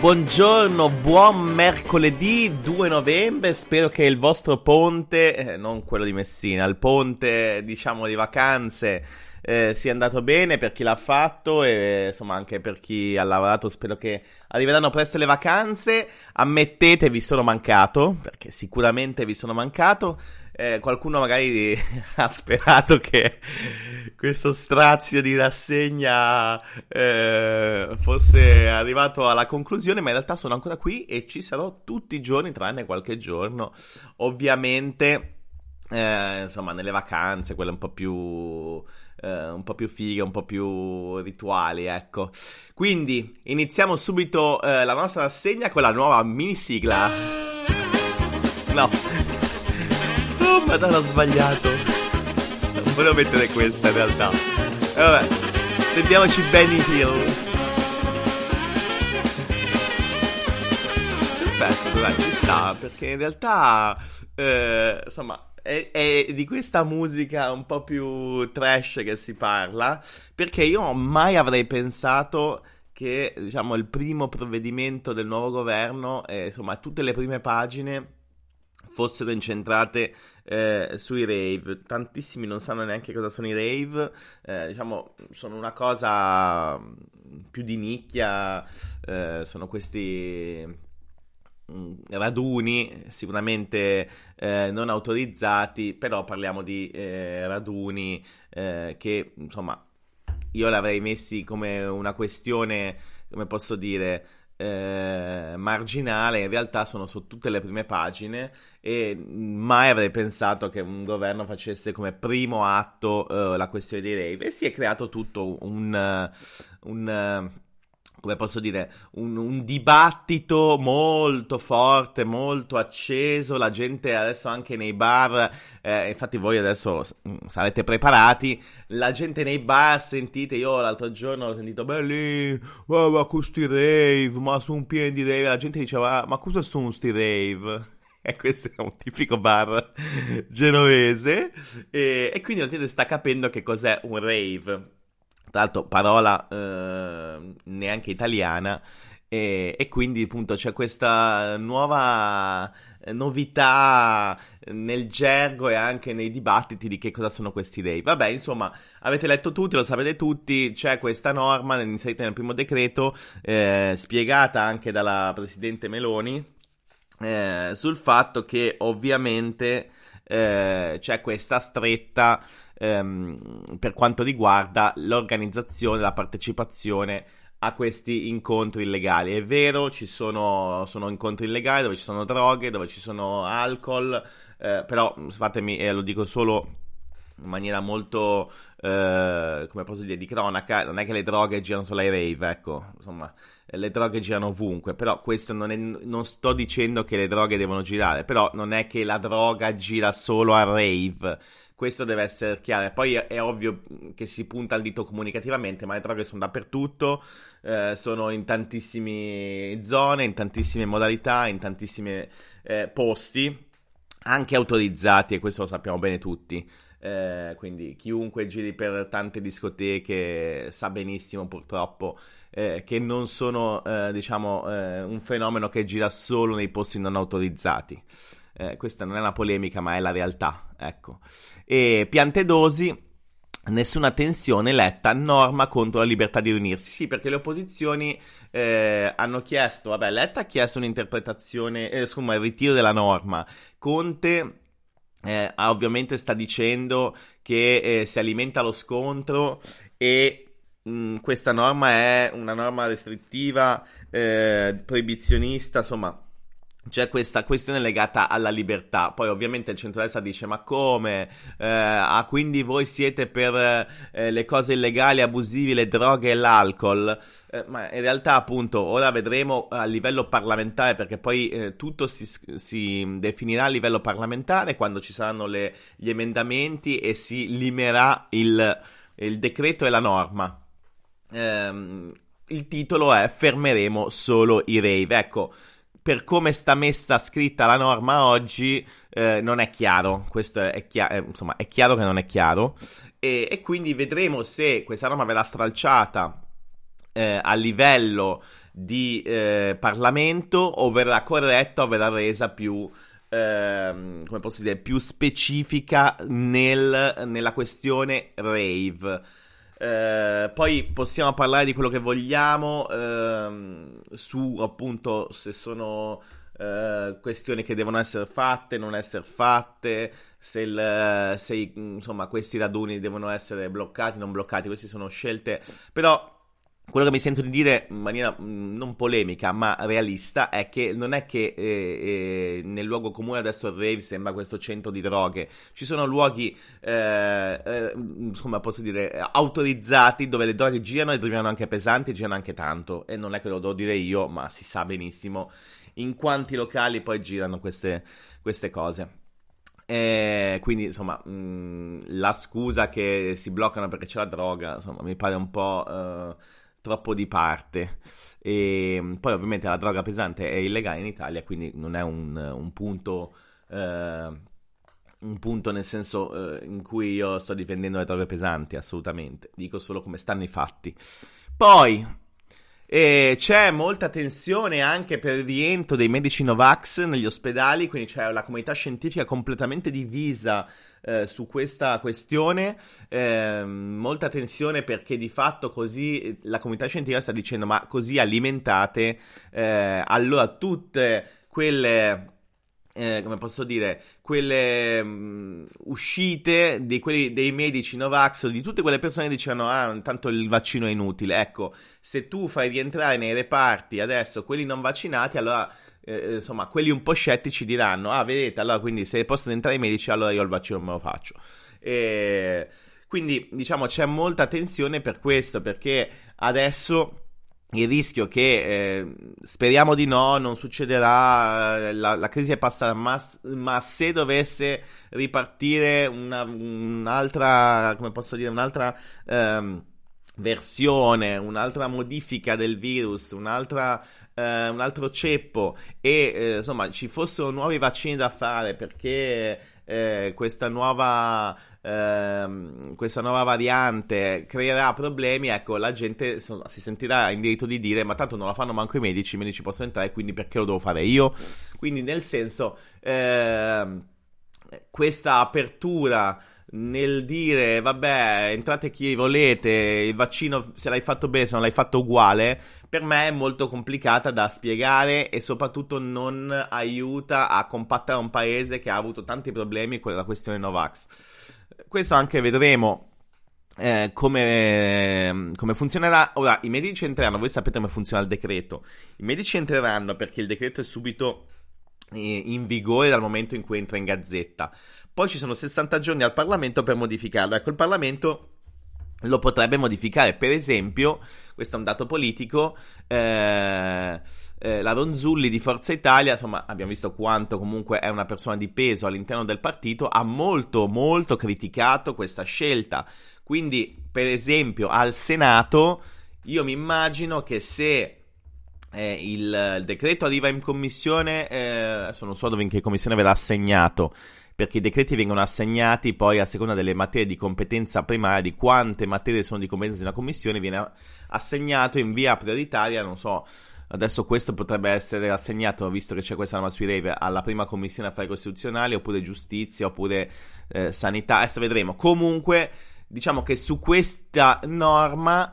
Buongiorno, buon mercoledì 2 novembre, spero che il vostro ponte, eh, non quello di Messina, il ponte diciamo di vacanze eh, sia andato bene per chi l'ha fatto e insomma anche per chi ha lavorato, spero che arriveranno presto le vacanze, ammettete vi sono mancato, perché sicuramente vi sono mancato, eh, qualcuno magari ha sperato che questo strazio di rassegna eh, fosse arrivato alla conclusione, ma in realtà sono ancora qui e ci sarò tutti i giorni, tranne qualche giorno. Ovviamente, eh, insomma, nelle vacanze, quelle un po' più... Uh, un po' più fighe, un po' più rituali, ecco. Quindi iniziamo subito uh, la nostra rassegna con la nuova mini sigla. No. Oh, madonna, ho sbagliato volevo mettere questa in realtà. Vabbè, sentiamoci Benny Hill. Perfetto, dai, ci sta, perché in realtà, eh, insomma, è, è, di questa musica un po' più trash che si parla, perché io mai avrei pensato che, diciamo, il primo provvedimento del nuovo governo, eh, insomma, tutte le prime pagine fossero incentrate eh, sui rave. Tantissimi non sanno neanche cosa sono i rave, eh, diciamo, sono una cosa più di nicchia, eh, sono questi mm, raduni sicuramente eh, non autorizzati, però parliamo di eh, raduni eh, che insomma io l'avrei messi come una questione, come posso dire, eh, marginale, in realtà sono su tutte le prime pagine e mai avrei pensato che un governo facesse come primo atto eh, la questione dei rave. E si è creato tutto un, un come posso dire, un, un, dibattito molto forte, molto acceso, la gente adesso anche nei bar, eh, infatti voi adesso mm, sarete preparati, la gente nei bar, sentite, io l'altro giorno ho sentito, beh lì, oh, ma questi rave, ma un piede di rave, la gente diceva, ma cosa sono sti rave? E questo è un tipico bar genovese. E, e quindi la gente sta capendo che cos'è un rave tra l'altro parola eh, neanche italiana, e, e, quindi appunto c'è questa nuova novità nel gergo e anche nei dibattiti di che cosa sono questi dei. Vabbè, insomma, avete letto tutti, lo sapete tutti, c'è questa norma inserita nel primo decreto, eh, spiegata anche dalla Presidente Meloni, eh, sul fatto che ovviamente eh, c'è questa stretta ehm, per quanto riguarda l'organizzazione, la partecipazione a questi incontri illegali. È vero, ci sono, sono incontri illegali dove ci sono droghe, dove ci sono alcol, eh, però fatemi, eh, lo dico solo in maniera molto, eh, come posso dire, di cronaca, non è che le droghe girano solo ai rave, ecco, insomma, le droghe girano ovunque, però questo non, è, non sto dicendo che le droghe devono girare, però non è che la droga gira solo a rave, questo deve essere chiaro. Poi è ovvio che si punta al dito comunicativamente, ma le droghe sono dappertutto, eh, sono in tantissime zone, in tantissime modalità, in tantissimi eh, posti, anche autorizzati, e questo lo sappiamo bene tutti. Eh, quindi chiunque giri per tante discoteche sa benissimo purtroppo eh, che non sono eh, diciamo eh, un fenomeno che gira solo nei posti non autorizzati eh, questa non è una polemica, ma è la realtà, ecco. E Piantedosi nessuna tensione letta norma contro la libertà di riunirsi. Sì, perché le opposizioni eh, hanno chiesto, vabbè, Letta ha chiesto un'interpretazione, eh, insomma, il ritiro della norma. Conte eh, ovviamente sta dicendo che eh, si alimenta lo scontro e mh, mm, questa norma è una norma restrittiva, eh, proibizionista, insomma c'è questa questione legata alla libertà. Poi, ovviamente, il centrodestra dice: Ma come? Eh, ah, quindi voi siete per eh, le cose illegali, abusive, le droghe e l'alcol? Eh, ma in realtà, appunto, ora vedremo a livello parlamentare, perché poi eh, tutto si, si, definirà a livello parlamentare quando ci saranno le, gli emendamenti e si limerà il, il decreto e la norma. Ehm, il titolo è Fermeremo solo i rave. Ecco per come sta messa scritta la norma oggi eh, non è chiaro, questo è, chiaro, eh, insomma è chiaro che non è chiaro e, e, quindi vedremo se questa norma verrà stralciata eh, a livello di eh, Parlamento o verrà corretta o verrà resa più, ehm, come posso dire, più specifica nel, nella questione rave. Eh, poi possiamo parlare di quello che vogliamo ehm, su appunto se sono eh, questioni che devono essere fatte, non essere fatte, se, il, se insomma questi raduni devono essere bloccati, non bloccati, queste sono scelte, però quello che mi sento di dire in maniera mm, non polemica ma realista è che non è che eh, eh, nel luogo comune adesso il rave sembra questo centro di droghe, ci sono luoghi, eh, eh insomma posso dire, autorizzati dove le droghe girano e girano anche pesanti e girano anche tanto e non è che lo devo dire io ma si sa benissimo in quanti locali poi girano queste, queste cose. E quindi insomma mh, mm, la scusa che si bloccano perché c'è la droga insomma mi pare un po' uh, troppo di parte. E poi ovviamente la droga pesante è illegale in Italia, quindi non è un, un punto... Eh, un punto nel senso eh, in cui io sto difendendo le droghe pesanti, assolutamente. Dico solo come stanno i fatti. Poi e c'è molta tensione anche per il rientro dei medici Novax negli ospedali, quindi c'è la comunità scientifica completamente divisa eh, su questa questione. Eh, molta tensione perché di fatto così la comunità scientifica sta dicendo: ma così alimentate eh, allora tutte quelle eh, come posso dire, quelle um, uscite di quelli, dei medici Novax di tutte quelle persone che dicevano ah, tanto il vaccino è inutile. Ecco, se tu fai rientrare nei reparti adesso quelli non vaccinati, allora eh, eh, insomma, quelli un po' scettici diranno ah, vedete, allora quindi se possono entrare i medici, allora io il vaccino me lo faccio. E... Quindi, diciamo, c'è molta tensione per questo, perché adesso il rischio che eh, speriamo di no, non succederà, la, la crisi è passata, ma, ma, se dovesse ripartire una, un'altra, come posso dire, un'altra ehm, versione, un'altra modifica del virus, un'altra, eh, un altro ceppo e eh, insomma ci fossero nuovi vaccini da fare perché eh, questa nuova ehm, questa nuova variante creerà problemi, ecco, la gente si sentirà in diritto di dire: Ma tanto non la fanno manco i medici, i medici possono entrare, quindi perché lo devo fare io? Quindi, nel senso, ehm, questa apertura nel dire vabbè entrate chi volete il vaccino se l'hai fatto bene se non l'hai fatto uguale per me è molto complicata da spiegare e soprattutto non aiuta a compattare un paese che ha avuto tanti problemi con la questione Novax questo anche vedremo eh, come, come, funzionerà. Ora, i medici entreranno, voi sapete come funziona il decreto. I medici entreranno perché il decreto è subito in vigore dal momento in cui entra in gazzetta. Poi ci sono 60 giorni al Parlamento per modificarlo. Ecco, il Parlamento lo potrebbe modificare. Per esempio, questo è un dato politico, eh, eh, la Ronzulli di Forza Italia, insomma, abbiamo visto quanto comunque è una persona di peso all'interno del partito, ha molto, molto criticato questa scelta. Quindi, per esempio, al Senato, io mi immagino che se eh, il, il, decreto arriva in commissione, eh, adesso non so dove in che commissione verrà assegnato, perché i decreti vengono assegnati poi a seconda delle materie di competenza primaria, di quante materie sono di competenza di una commissione, viene assegnato in via prioritaria, non so, adesso questo potrebbe essere assegnato, visto che c'è questa norma sui rave, alla prima commissione affari costituzionali, oppure giustizia, oppure eh, sanità, adesso vedremo. Comunque, diciamo che su questa norma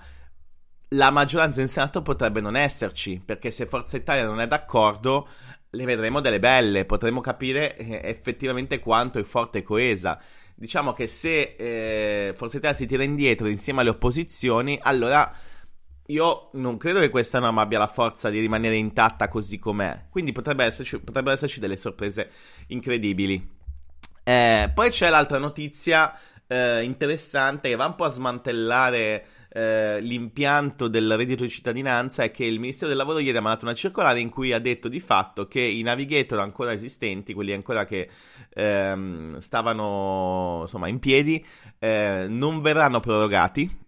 la maggioranza in Senato potrebbe non esserci, perché se Forza Italia non è d'accordo, le vedremo delle belle, potremo capire eh, effettivamente quanto è forte e coesa. Diciamo che se eh, Forza Italia si tira indietro insieme alle opposizioni, allora io non credo che questa norma abbia la forza di rimanere intatta così com'è. Quindi potrebbe esserci, potrebbero esserci delle sorprese incredibili. Eh, poi c'è l'altra notizia eh, interessante che va un po' a smantellare eh, l'impianto del reddito di cittadinanza è che il Ministero del Lavoro ieri ha mandato una circolare in cui ha detto di fatto che i navigator ancora esistenti, quelli ancora che ehm, stavano insomma in piedi, eh, non verranno prorogati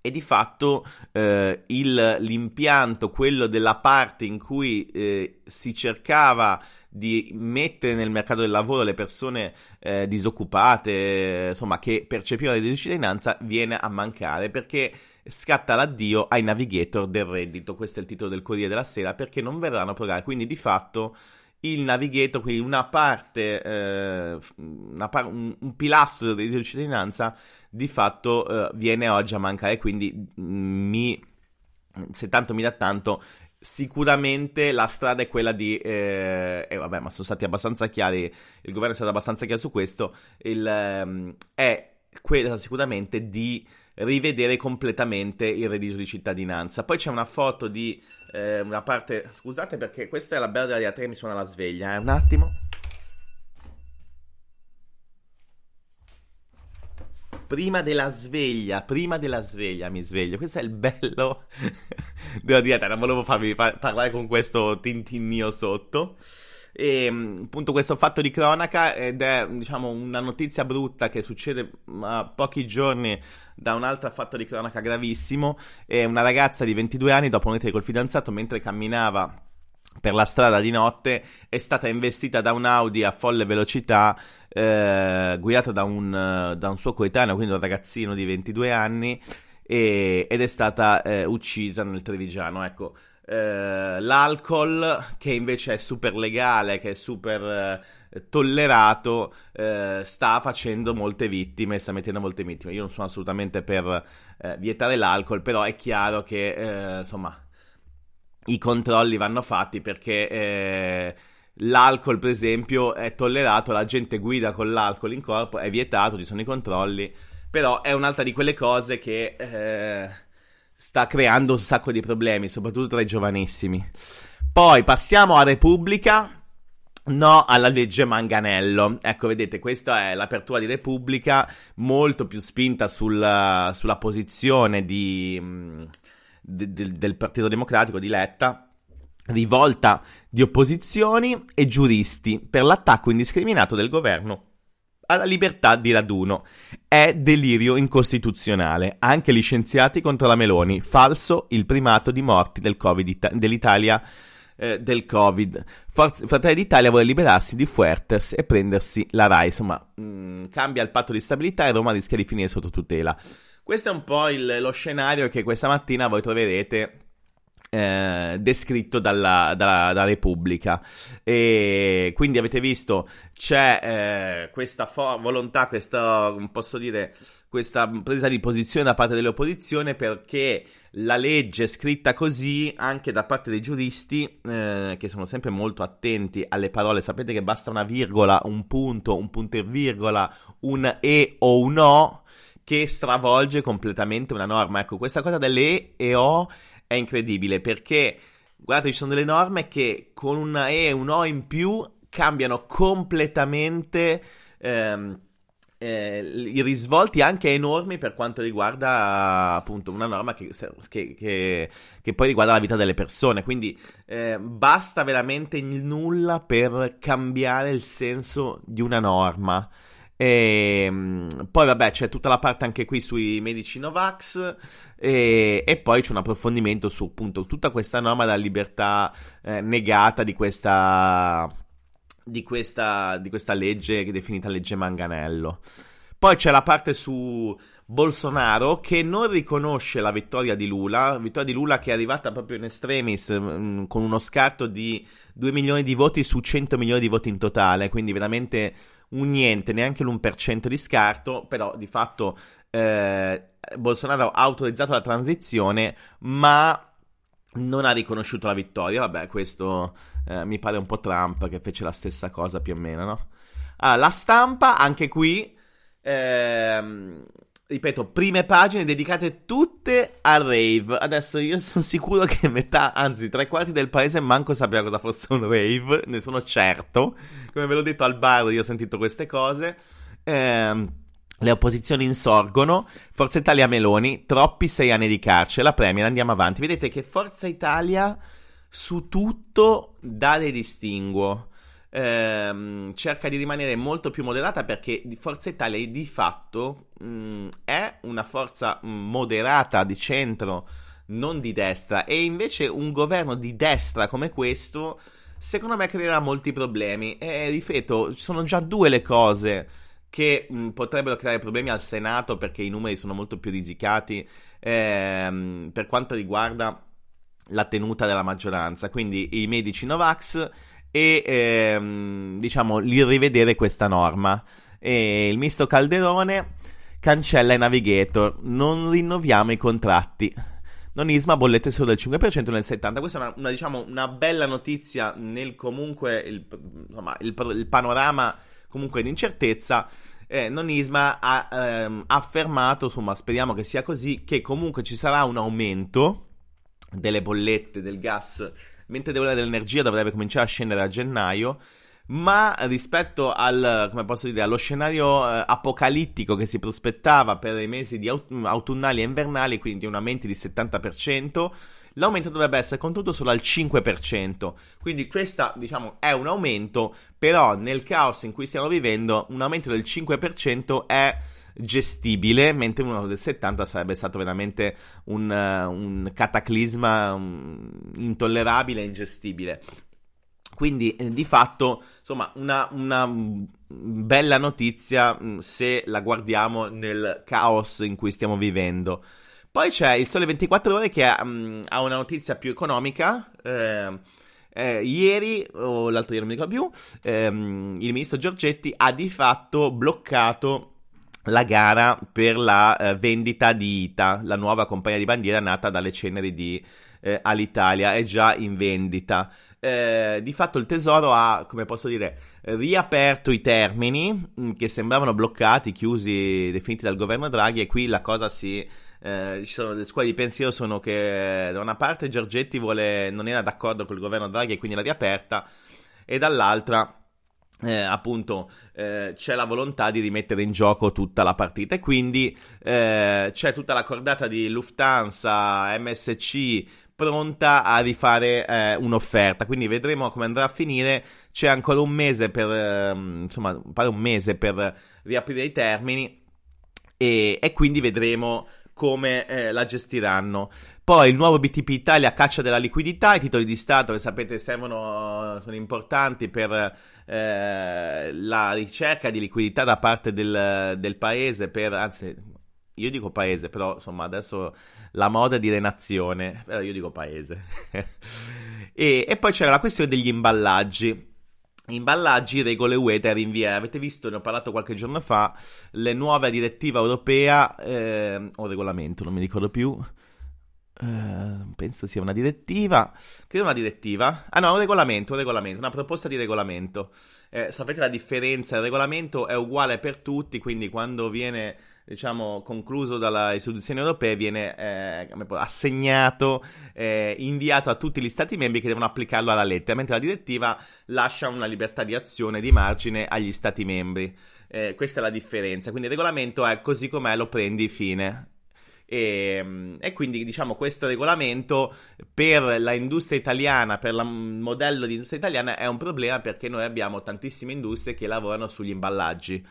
e di fatto eh, il, l'impianto, quello della parte in cui eh, si cercava di mettere nel mercato del lavoro le persone eh, disoccupate, insomma, che percepivano la di cittadinanza, viene a mancare perché scatta l'addio ai navigator del reddito. Questo è il titolo del Corriere della Sera, perché non verranno pagati. Quindi di fatto il navigator, quindi una parte, eh, una par- un, un, pilastro del reddito di cittadinanza, di fatto eh, viene oggi a mancare. Quindi mm, mi, se tanto mi dà tanto, sicuramente la strada è quella di eh, e vabbè ma sono stati abbastanza chiari il governo è stato abbastanza chiaro su questo il, ehm, è quella sicuramente di rivedere completamente il reddito di cittadinanza poi c'è una foto di eh, una parte scusate perché questa è la bella della 3 mi suona la sveglia eh, un attimo prima della sveglia, prima della sveglia mi sveglio. Questo è il bello della dieta. Non volevo farvi par- parlare con questo tintinnio sotto. E appunto questo fatto di cronaca ed è diciamo una notizia brutta che succede a pochi giorni da un altro fatto di cronaca gravissimo. È una ragazza di 22 anni dopo un'età col fidanzato mentre camminava per la strada di notte è stata investita da un Audi a folle velocità eh, guidata da un, da un, suo coetaneo, quindi un ragazzino di 22 anni e, ed è stata eh, uccisa nel Trevigiano. Ecco, eh, l'alcol che invece è super legale, che è super eh, tollerato, eh, sta facendo molte vittime, sta mettendo molte vittime. Io non sono assolutamente per eh, vietare l'alcol, però è chiaro che insomma i controlli vanno fatti perché eh, l'alcol, per esempio, è tollerato, la gente guida con l'alcol in corpo, è vietato, ci sono i controlli, però è un'altra di quelle cose che eh, sta creando un sacco di problemi, soprattutto tra i giovanissimi. Poi passiamo a Repubblica. No alla legge Manganello. Ecco, vedete, questa è l'apertura di Repubblica, molto più spinta sulla, sulla posizione di, mm, de, de, del Partito Democratico di Letta, rivolta di opposizioni e giuristi per l'attacco indiscriminato del governo alla libertà di raduno. È delirio incostituzionale. Anche gli scienziati contro la Meloni. Falso il primato di morti del COVID dell'Italia eh, del Covid. Forza, Fratelli d'Italia vuole liberarsi di Fuertes e prendersi la RAI. Insomma, mh, mm, cambia il patto di stabilità e Roma rischia di finire sotto tutela. Questo è un po' il, lo scenario che questa mattina voi troverete eh, descritto dalla, dalla, dalla, Repubblica. E quindi avete visto c'è eh, questa fo- volontà, questa, posso dire, questa presa di posizione da parte dell'opposizione perché la legge scritta così anche da parte dei giuristi eh, che sono sempre molto attenti alle parole sapete che basta una virgola un punto un punto e virgola un e o un o che stravolge completamente una norma. Ecco, questa cosa delle E e O è incredibile perché, guardate, ci sono delle norme che con una E e un O in più cambiano completamente ehm, eh, i risvolti anche enormi per quanto riguarda appunto una norma che, che, che, che poi riguarda la vita delle persone. Quindi eh, basta veramente nulla per cambiare il senso di una norma. E, ehm, poi vabbè c'è tutta la parte anche qui sui medici Novax e, e poi c'è un approfondimento su appunto tutta questa norma della libertà eh, negata di questa, di, questa, di questa legge definita legge Manganello. Poi c'è la parte su Bolsonaro che non riconosce la vittoria di Lula, vittoria di Lula che è arrivata proprio in extremis mh, mm, con uno scarto di 2 milioni di voti su 100 milioni di voti in totale, quindi veramente un niente, neanche l'1% di scarto, però di fatto eh, Bolsonaro ha autorizzato la transizione, ma non ha riconosciuto la vittoria. Vabbè, questo eh, mi pare un po' Trump che fece la stessa cosa più o meno, no? Allora, la stampa, anche qui, ehm, ripeto, prime pagine dedicate tutte al rave. Adesso io sono sicuro che metà, anzi tre quarti del paese manco sapeva cosa fosse un rave, ne sono certo. Come ve l'ho detto al bar, io ho sentito queste cose. Eh, le opposizioni insorgono. Forza Italia Meloni, troppi sei anni di carcere. La Premier, andiamo avanti. Vedete che Forza Italia su tutto dà dei distinguo. Ehm, cerca di rimanere molto più moderata perché Forza Italia di fatto mh, è una forza moderata di centro, non di destra, e invece un governo di destra come questo secondo me creerà molti problemi. E ripeto, sono già due le cose che mh, potrebbero creare problemi al Senato perché i numeri sono molto più risicati ehm, per quanto riguarda la tenuta della maggioranza, quindi i medici Novax e ehm, diciamo rivedere questa norma. E il ministro Calderone cancella i navigator, non rinnoviamo i contratti. Non isma bollette solo del 5% nel 70. Questa è una, una, diciamo, una bella notizia nel comunque il, insomma, il, il panorama comunque di incertezza. Eh, Nonisma ha ehm, affermato, insomma, speriamo che sia così, che comunque ci sarà un aumento delle bollette del gas, mentre dell'energia dovrebbe cominciare a scendere a gennaio. Ma rispetto al, dire, allo scenario eh, apocalittico che si prospettava per i mesi aut- autunnali e invernali, quindi un aumento di 70%, l'aumento dovrebbe essere contenuto solo al 5%. Quindi questo, diciamo, è un aumento, però nel caos in cui stiamo vivendo, un aumento del 5% è gestibile, mentre uno del 70 sarebbe stato veramente un, uh, un cataclisma um, intollerabile e ingestibile. Quindi eh, di fatto, insomma, una, una, bella notizia mm, se la guardiamo nel caos in cui stiamo vivendo. Poi c'è il Sole 24 Ore che ha, ha una notizia più economica. Eh, eh, ieri, o l'altro ieri non mi ricordo più, ehm, il ministro Giorgetti ha di fatto bloccato la gara per la eh, vendita di ITA, la nuova compagnia di bandiera nata dalle ceneri di eh, Alitalia, è già in vendita. Eh, di fatto il tesoro ha, come posso dire, riaperto i termini mm, che sembravano bloccati, chiusi, definiti dal governo Draghi e qui la cosa si... Eh, ci sono le scuole di pensiero sono che da una parte Giorgetti vuole, non era d'accordo con il governo Draghi e quindi l'ha riaperta e dall'altra eh, appunto eh, c'è la volontà di rimettere in gioco tutta la partita e quindi eh, c'è tutta la cordata di Lufthansa, MSC, pronta a rifare eh, un'offerta. Quindi vedremo come andrà a finire. C'è ancora un mese per, eh, insomma, pare un mese per riaprire i termini e, e quindi vedremo come eh, la gestiranno. Poi il nuovo BTP Italia caccia della liquidità, i titoli di Stato che sapete servono, sono importanti per eh, la ricerca di liquidità da parte del, del paese, per, anzi io dico paese, però insomma adesso la moda è dire nazione, però io dico paese. e, e, poi c'era la questione degli imballaggi. Imballaggi, regole UE da rinviare. Avete visto, ne ho parlato qualche giorno fa, le nuove direttiva europea, eh, o regolamento, non mi ricordo più. Uh, penso sia una direttiva. Credo una direttiva. Ah no, un regolamento, un regolamento, una proposta di regolamento. Eh, sapete la differenza? Il regolamento è uguale per tutti, quindi quando viene diciamo, concluso dalle istituzioni europee viene eh, assegnato, eh, inviato a tutti gli stati membri che devono applicarlo alla lettera, mentre la direttiva lascia una libertà di azione, di margine agli stati membri. Eh, questa è la differenza. Quindi il regolamento è così com'è, lo prendi fine. E, e, quindi diciamo questo regolamento per la industria italiana, per il modello di industria italiana è un problema perché noi abbiamo tantissime industrie che lavorano sugli imballaggi.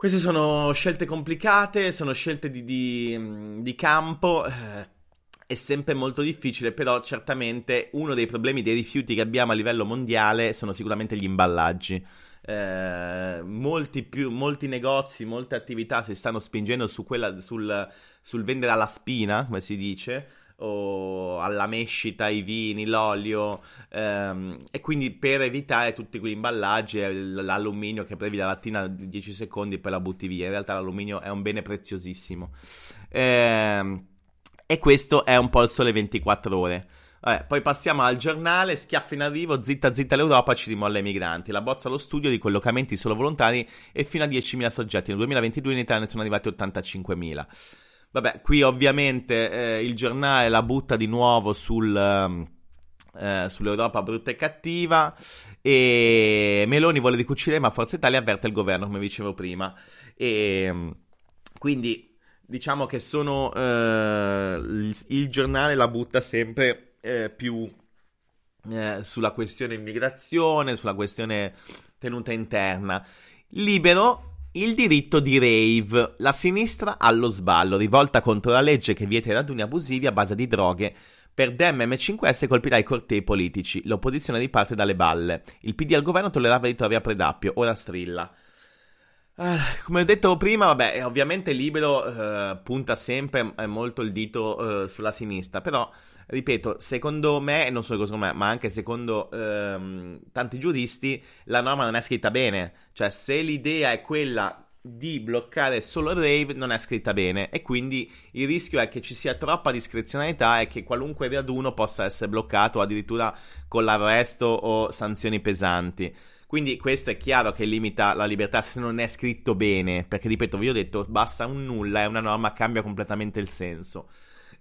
Queste sono scelte complicate, sono scelte di, di, di campo. Eh, è sempre molto difficile, però certamente uno dei problemi dei rifiuti che abbiamo a livello mondiale sono sicuramente gli imballaggi. Eh, molti, più, molti, negozi, molte attività si stanno spingendo su quella, sul, sul vendere alla spina, come si dice, o alla mescita i vini, l'olio ehm, e quindi per evitare tutti quegli imballaggi l'alluminio che previ la lattina di 10 secondi e poi la butti via in realtà l'alluminio è un bene preziosissimo ehm, e questo è un po' il sole 24 ore Vabbè, poi passiamo al giornale, schiaffo in arrivo, zitta zitta l'Europa ci rimolla i migranti. La bozza allo studio di collocamenti solo volontari e fino a 10.000 soggetti. Nel 2022 in Italia ne sono arrivati 85.000. Vabbè, qui ovviamente eh, il giornale la butta di nuovo sul, ehm, eh, sull'Europa brutta e cattiva e Meloni vuole ricucire ma Forza Italia avverte il governo, come dicevo prima. E ehm, quindi diciamo che sono eh, il, il, giornale la butta sempre eh, più eh, sulla questione immigrazione, sulla questione tenuta interna. Libero il diritto di rave, la sinistra allo sballo, rivolta contro la legge che vieta i raduni abusivi a base di droghe. Per Dem M5S colpirà i cortei politici, l'opposizione riparte dalle balle. Il PD al governo tollerava ritrovi a Predappio, ora strilla. Uh, come ho detto prima, vabbè, ovviamente Libero uh, punta sempre molto il dito uh, sulla sinistra, però ripeto, secondo me, non solo secondo me, ma anche secondo ehm, tanti giuristi, la norma non è scritta bene. Cioè, se l'idea è quella di bloccare solo il rave non è scritta bene e quindi il rischio è che ci sia troppa discrezionalità e che qualunque raduno possa essere bloccato addirittura con l'arresto o sanzioni pesanti. Quindi questo è chiaro che limita la libertà se non è scritto bene, perché ripeto, vi ho detto, basta un nulla, è una norma, cambia completamente il senso.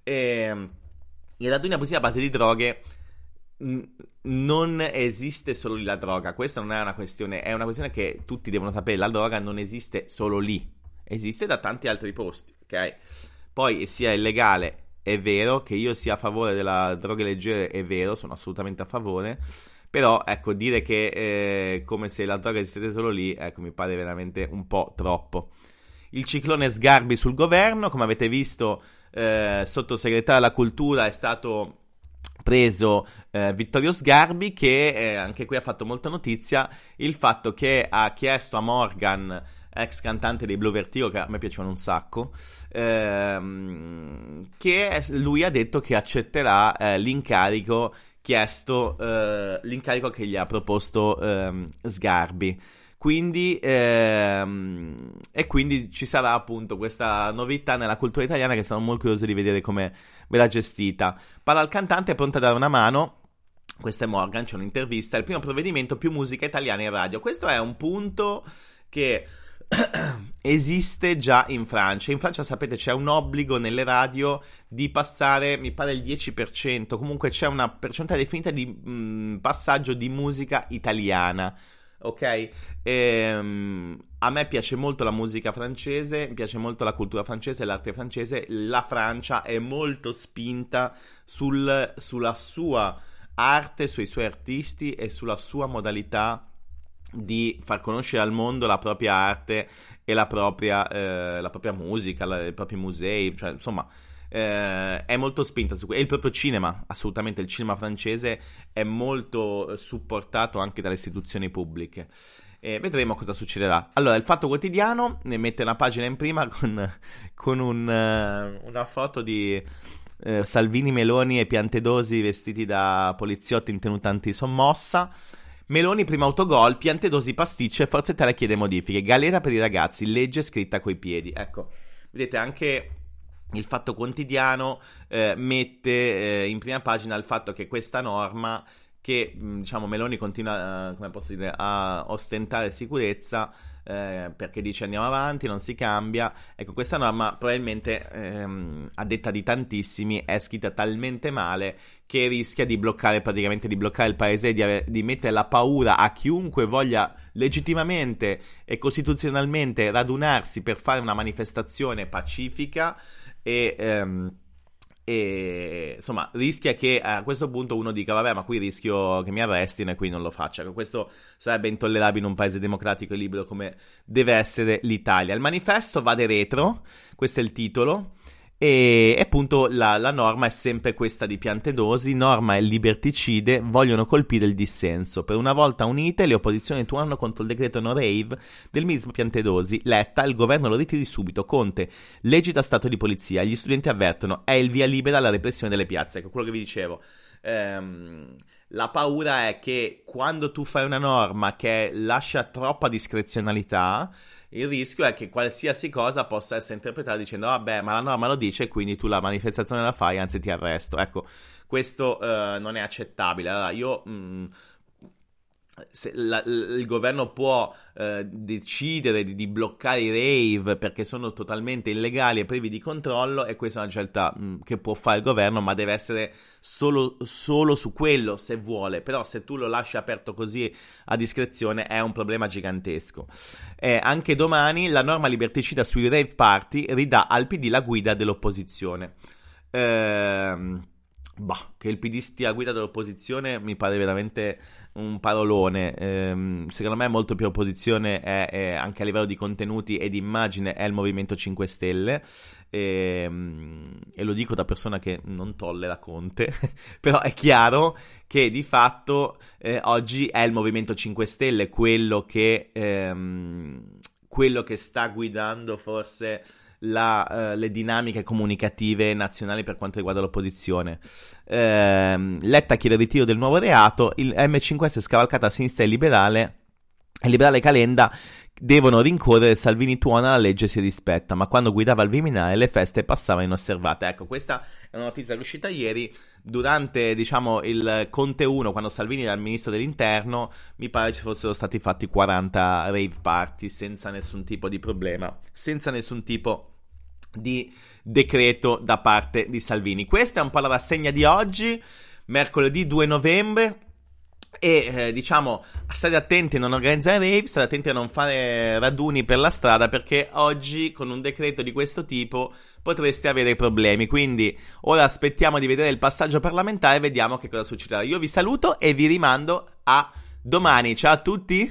E in raduni abusivi a base di droghe non esiste solo lì la droga. Questa non è una questione, è una questione che tutti devono sapere. La droga non esiste solo lì, esiste da tanti altri posti, ok? Poi sia illegale, è vero, che io sia a favore della droga leggera, è vero, sono assolutamente a favore. Però, ecco, dire che eh, come se la droga esistesse solo lì, ecco, mi pare veramente un po' troppo. Il ciclone Sgarbi sul governo, come avete visto, eh, sottosegretario alla cultura è stato preso eh, Vittorio Sgarbi che eh, anche qui ha fatto molta notizia. Il fatto che ha chiesto a Morgan ex cantante dei Blue Vertigo che a me piacevano un sacco ehm, che lui ha detto che accetterà eh, l'incarico chiesto eh, l'incarico che gli ha proposto ehm, Sgarbi quindi, ehm, e quindi ci sarà appunto questa novità nella cultura italiana che sono molto curioso di vedere come verrà gestita. Parla il cantante, è pronta a dare una mano. Questa è Morgan, c'è un'intervista. Il primo provvedimento più musica italiana in radio. Questo è un punto che esiste già in Francia. In Francia, sapete, c'è un obbligo nelle radio di passare, mi pare, il 10%. Comunque c'è una percentuale definita di mh, passaggio di musica italiana ok? Ehm, a me piace molto la musica francese, mi piace molto la cultura francese, l'arte francese. La Francia è molto spinta sul, sulla sua arte, sui suoi artisti e sulla sua modalità di far conoscere al mondo la propria arte e la propria, eh, la propria musica, la, i propri musei, cioè insomma eh, è molto spinta su questo. E il proprio cinema, assolutamente, il cinema francese è molto supportato anche dalle istituzioni pubbliche. E vedremo cosa succederà. Allora, il Fatto Quotidiano ne mette una pagina in prima con, con un, uh, una foto di uh, Salvini, Meloni e Piantedosi vestiti da poliziotti in tenuta antisommossa. Meloni prima autogol, Piantedosi pasticce, Forza Italia chiede modifiche, galera per i ragazzi, legge scritta coi piedi. Ecco, vedete anche il Fatto Quotidiano eh, mette eh, in prima pagina il fatto che questa norma che diciamo Meloni continua eh, dire, a ostentare sicurezza eh, perché dice andiamo avanti, non si cambia. Ecco, questa norma probabilmente ehm, a detta di tantissimi è scritta talmente male che rischia di bloccare praticamente di bloccare il paese di, di mettere la paura a chiunque voglia legittimamente e costituzionalmente radunarsi per fare una manifestazione pacifica e, ehm, e insomma rischia che a questo punto uno dica vabbè ma qui rischio che mi arrestino e qui non lo faccia. Questo sarebbe intollerabile in un paese democratico e libero come deve essere l'Italia. Il manifesto va de retro questo è il titolo e, appunto la, la, norma è sempre questa di Piantedosi, norma e liberticide vogliono colpire il dissenso. Per una volta unite le opposizioni tuonano contro il decreto no rave del ministro Piantedosi. Letta, il governo lo ritiri subito. Conte, leggi da stato di polizia. Gli studenti avvertono, è il via libera alla repressione delle piazze. Ecco quello che vi dicevo. Ehm, la paura è che quando tu fai una norma che lascia troppa discrezionalità il rischio è che qualsiasi cosa possa essere interpretata dicendo vabbè ma la norma lo dice quindi tu la manifestazione la fai anzi ti arresto. Ecco questo uh, non è accettabile. Allora io mh, mm, la, il governo può eh, decidere di, di, bloccare i rave perché sono totalmente illegali e privi di controllo e questa è una scelta mh, mm, che può fare il governo ma deve essere solo, solo, su quello se vuole. Però se tu lo lasci aperto così a discrezione è un problema gigantesco. Eh, anche domani la norma liberticida sui rave party ridà al PD la guida dell'opposizione. Ehm Bah, che il PD stia a guida dell'opposizione mi pare veramente un parolone. Ehm, secondo me molto più opposizione è, è, anche a livello di contenuti e di immagine è il Movimento 5 Stelle. E, ehm, e lo dico da persona che non tollera Conte, però è chiaro che di fatto eh, oggi è il Movimento 5 Stelle quello che, ehm, quello che sta guidando forse la, uh, le dinamiche comunicative nazionali per quanto riguarda l'opposizione. Uh, Letta chiede il ritiro del nuovo reato, il M5S è scavalcata a sinistra e liberale. Il liberale Calenda devono rincorrere Salvini tuona, la legge si rispetta, ma quando guidava il Viminale le feste passavano inosservate. Ecco, questa è una notizia che è uscita ieri durante, diciamo, il Conte 1, quando Salvini era il ministro dell'interno, mi pare ci fossero stati fatti 40 rave party senza nessun tipo di problema, senza nessun tipo di decreto da parte di Salvini. Questa è un po' la rassegna di oggi, mercoledì 2 novembre. E eh, diciamo, state attenti a non organizzare rave, state attenti a non fare raduni per la strada perché oggi con un decreto di questo tipo potreste avere problemi. Quindi ora aspettiamo di vedere il passaggio parlamentare e vediamo che cosa succederà. Io vi saluto e vi rimando a domani. Ciao a tutti!